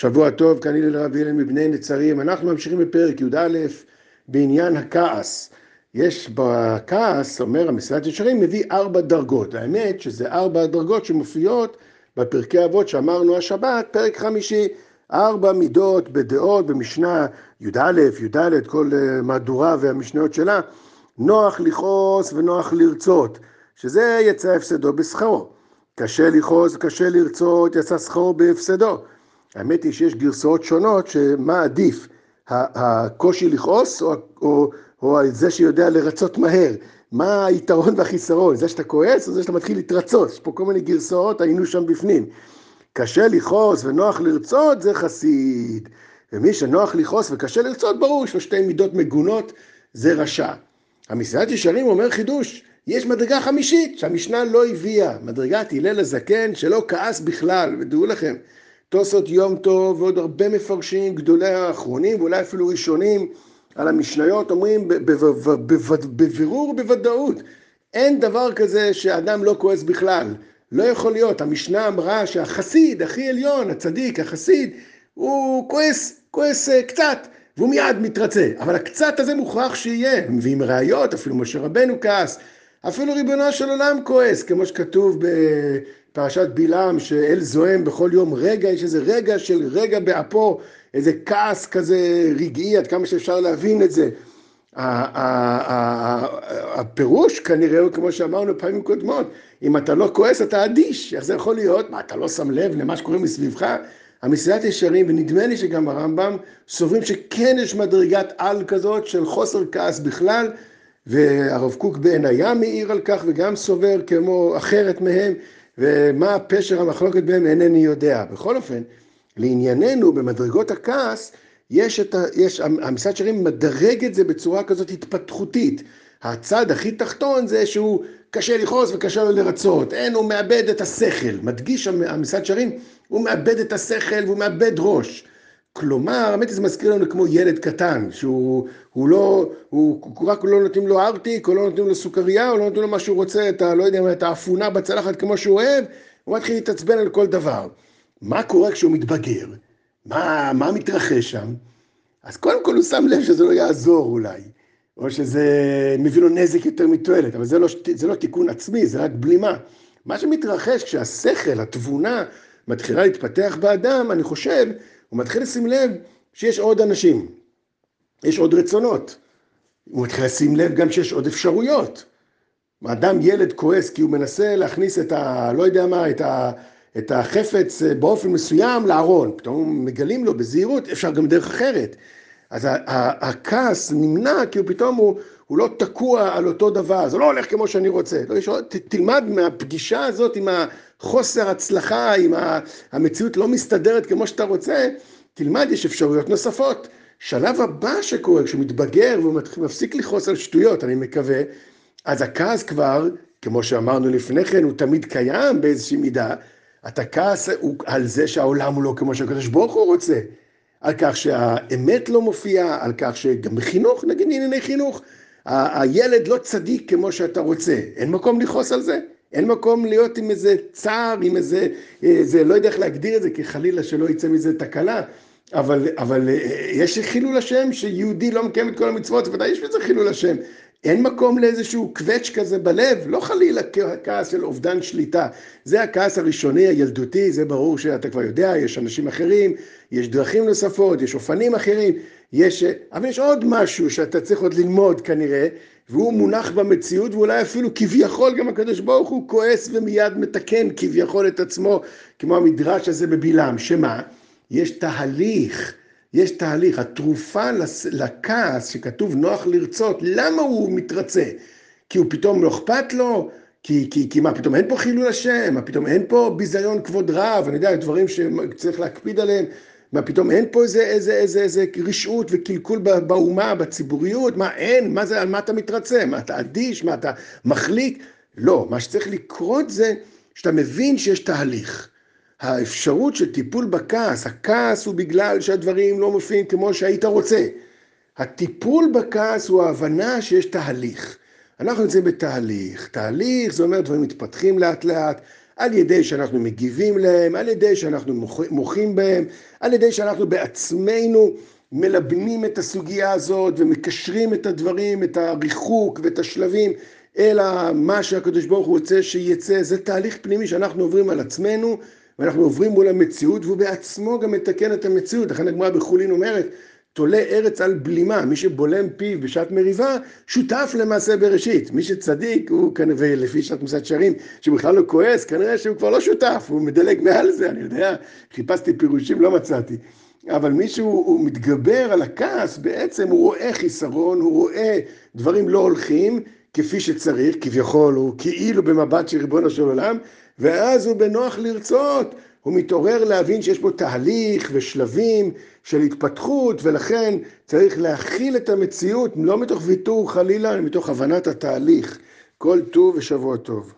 שבוע טוב, כאן הלל רבי הלל מבני נצרים. אנחנו ממשיכים בפרק י"א בעניין הכעס. יש בכעס, אומר המסילת ישרים, מביא ארבע דרגות. האמת שזה ארבע דרגות שמופיעות בפרקי אבות שאמרנו השבת, פרק חמישי. ארבע מידות בדעות במשנה י"א, י"ד, כל אה, מהדורה והמשניות שלה, נוח לכעוס ונוח לרצות, שזה יצא הפסדו בשכרו. קשה לכעוס וקשה לרצות, יצא שכרו בהפסדו. האמת היא שיש גרסאות שונות שמה עדיף, הקושי לכעוס או, או, או זה שיודע לרצות מהר. מה היתרון והחיסרון, זה שאתה כועס או זה שאתה מתחיל להתרצות, יש פה כל מיני גרסאות, היינו שם בפנים. קשה לכעוס ונוח לרצות זה חסיד, ומי שנוח לכעוס וקשה לרצות, ברור, יש לו שתי מידות מגונות, זה רשע. המסילת ישרים אומר חידוש, יש מדרגה חמישית שהמשנה לא הביאה, מדרגת הלל הזקן שלא כעס בכלל, ודעו לכם, תוספות יום טוב ועוד הרבה מפרשים, גדולי האחרונים ואולי אפילו ראשונים על המשניות, אומרים בבירור ובוודאות, אין דבר כזה שאדם לא כועס בכלל, לא יכול להיות, המשנה אמרה שהחסיד, הכי עליון, הצדיק, החסיד, הוא כועס, כועס אה, קצת, והוא מיד מתרצה, אבל הקצת הזה מוכרח שיהיה, מביאים ראיות, אפילו משה רבנו כעס, אפילו ריבונו של עולם כועס, כמו שכתוב בפרשת בלעם, שאל זועם בכל יום רגע, יש איזה רגע של רגע באפו, איזה כעס כזה רגעי, עד כמה שאפשר להבין את זה. הפירוש כנראה הוא כמו שאמרנו פעמים קודמות, אם אתה לא כועס אתה אדיש, איך זה יכול להיות? מה, אתה לא שם לב למה שקורה מסביבך? המסילת ישרים, ונדמה לי שגם הרמב"ם, סוברים שכן יש מדרגת על כזאת של חוסר כעס בכלל, והרב קוק בעין הים מעיר על כך, וגם סובר כמו אחרת מהם, ומה פשר המחלוקת בהם אינני יודע. בכל אופן, לענייננו, במדרגות הכעס, יש את ה... יש, המסילת ישרים מדרג את זה בצורה כזאת התפתחותית. הצד הכי תחתון זה שהוא קשה לכעוס וקשה לו לרצות, אין, הוא מאבד את השכל, מדגיש המסעד שרים, הוא מאבד את השכל והוא מאבד ראש. כלומר, האמת זה מזכיר לנו כמו ילד קטן, שהוא הוא לא, הוא, הוא רק לא נותנים לו ארטיק, או לא נותנים לו סוכריה, או לא נותנים לו מה שהוא רוצה, את ה... לא יודע, את האפונה בצלחת כמו שהוא אוהב, הוא מתחיל להתעצבן על כל דבר. מה קורה כשהוא מתבגר? מה, מה מתרחש שם? אז קודם כל הוא שם לב שזה לא יעזור אולי. או שזה מביא לו נזק יותר מתועלת, אבל זה לא, זה לא תיקון עצמי, זה רק בלימה. מה שמתרחש כשהשכל, התבונה, מתחילה להתפתח באדם, אני חושב, הוא מתחיל לשים לב שיש עוד אנשים, יש עוד רצונות. הוא מתחיל לשים לב גם שיש עוד אפשרויות. אדם, ילד כועס כי הוא מנסה להכניס את ה... לא יודע מה, את, ה, את החפץ באופן מסוים לארון. פתאום מגלים לו בזהירות, אפשר גם דרך אחרת. אז הכעס נמנע כי הוא פתאום הוא, הוא לא תקוע על אותו דבר, זה לא הולך כמו שאני רוצה. לא, ת, תלמד מהפגישה הזאת עם החוסר הצלחה, עם המציאות לא מסתדרת כמו שאתה רוצה, תלמד, יש אפשרויות נוספות. שלב הבא שקורה, כשהוא מתבגר והוא מפסיק לכעוס על שטויות, אני מקווה, אז הכעס כבר, כמו שאמרנו לפני כן, הוא תמיד קיים באיזושהי מידה. אתה כעס על זה שהעולם הוא לא כמו שהקדוש ברוך הוא רוצה. על כך שהאמת לא מופיעה, על כך שגם בחינוך, נגיד ענייני חינוך, הילד לא צדיק כמו שאתה רוצה, אין מקום לכעוס על זה? אין מקום להיות עם איזה צער, עם איזה, איזה, לא יודע איך להגדיר את זה, כי חלילה שלא יצא מזה תקלה, אבל, אבל יש חילול השם שיהודי לא מקיים את כל המצוות, ודאי יש בזה חילול השם. אין מקום לאיזשהו קווץ' כזה בלב, לא חלילה כעס של אובדן שליטה. זה הכעס הראשוני, הילדותי, זה ברור שאתה כבר יודע, יש אנשים אחרים, יש דרכים נוספות, יש אופנים אחרים, יש... אבל יש עוד משהו שאתה צריך עוד ללמוד כנראה, והוא מונח במציאות, ואולי אפילו כביכול גם הקדוש ברוך הוא כועס ומיד מתקן כביכול את עצמו, כמו המדרש הזה בבלעם, שמה? יש תהליך. יש תהליך, התרופה לכעס שכתוב נוח לרצות, למה הוא מתרצה? כי הוא פתאום לא אכפת לו? כי, כי, כי מה, פתאום אין פה חילול השם? מה פתאום אין פה ביזיון כבוד רב? אני יודע, דברים שצריך להקפיד עליהם. מה פתאום אין פה איזה, איזה, איזה, איזה רשעות וקלקול באומה, בציבוריות? מה אין? מה זה, על מה אתה מתרצה? מה אתה אדיש? מה אתה מחליק? לא, מה שצריך לקרות זה שאתה מבין שיש תהליך. האפשרות של טיפול בכעס, הכעס הוא בגלל שהדברים לא מופיעים כמו שהיית רוצה. הטיפול בכעס הוא ההבנה שיש תהליך. אנחנו נמצאים בתהליך, תהליך זה אומר דברים מתפתחים לאט לאט, על ידי שאנחנו מגיבים להם, על ידי שאנחנו מוחים בהם, על ידי שאנחנו בעצמנו מלבנים את הסוגיה הזאת ומקשרים את הדברים, את הריחוק ואת השלבים אלא מה שהקדוש ברוך הוא רוצה שיצא, זה תהליך פנימי שאנחנו עוברים על עצמנו ואנחנו עוברים מול המציאות והוא בעצמו גם מתקן את המציאות, לכן הגמרא בחולין אומרת תולה ארץ על בלימה, מי שבולם פיו בשעת מריבה, שותף למעשה בראשית. מי שצדיק, הוא כנראה, לפי שעת מוסד שרים, שבכלל לא כועס, כנראה שהוא כבר לא שותף, הוא מדלג מעל זה, אני יודע, חיפשתי פירושים, לא מצאתי. אבל מי שהוא מתגבר על הכעס, בעצם הוא רואה חיסרון, הוא רואה דברים לא הולכים כפי שצריך, כביכול הוא כאילו במבט של ריבונו של עולם, ואז הוא בנוח לרצות. הוא מתעורר להבין שיש פה תהליך ושלבים של התפתחות, ולכן צריך להכיל את המציאות, לא מתוך ויתור חלילה, אלא מתוך הבנת התהליך. כל טוב ושבוע טוב.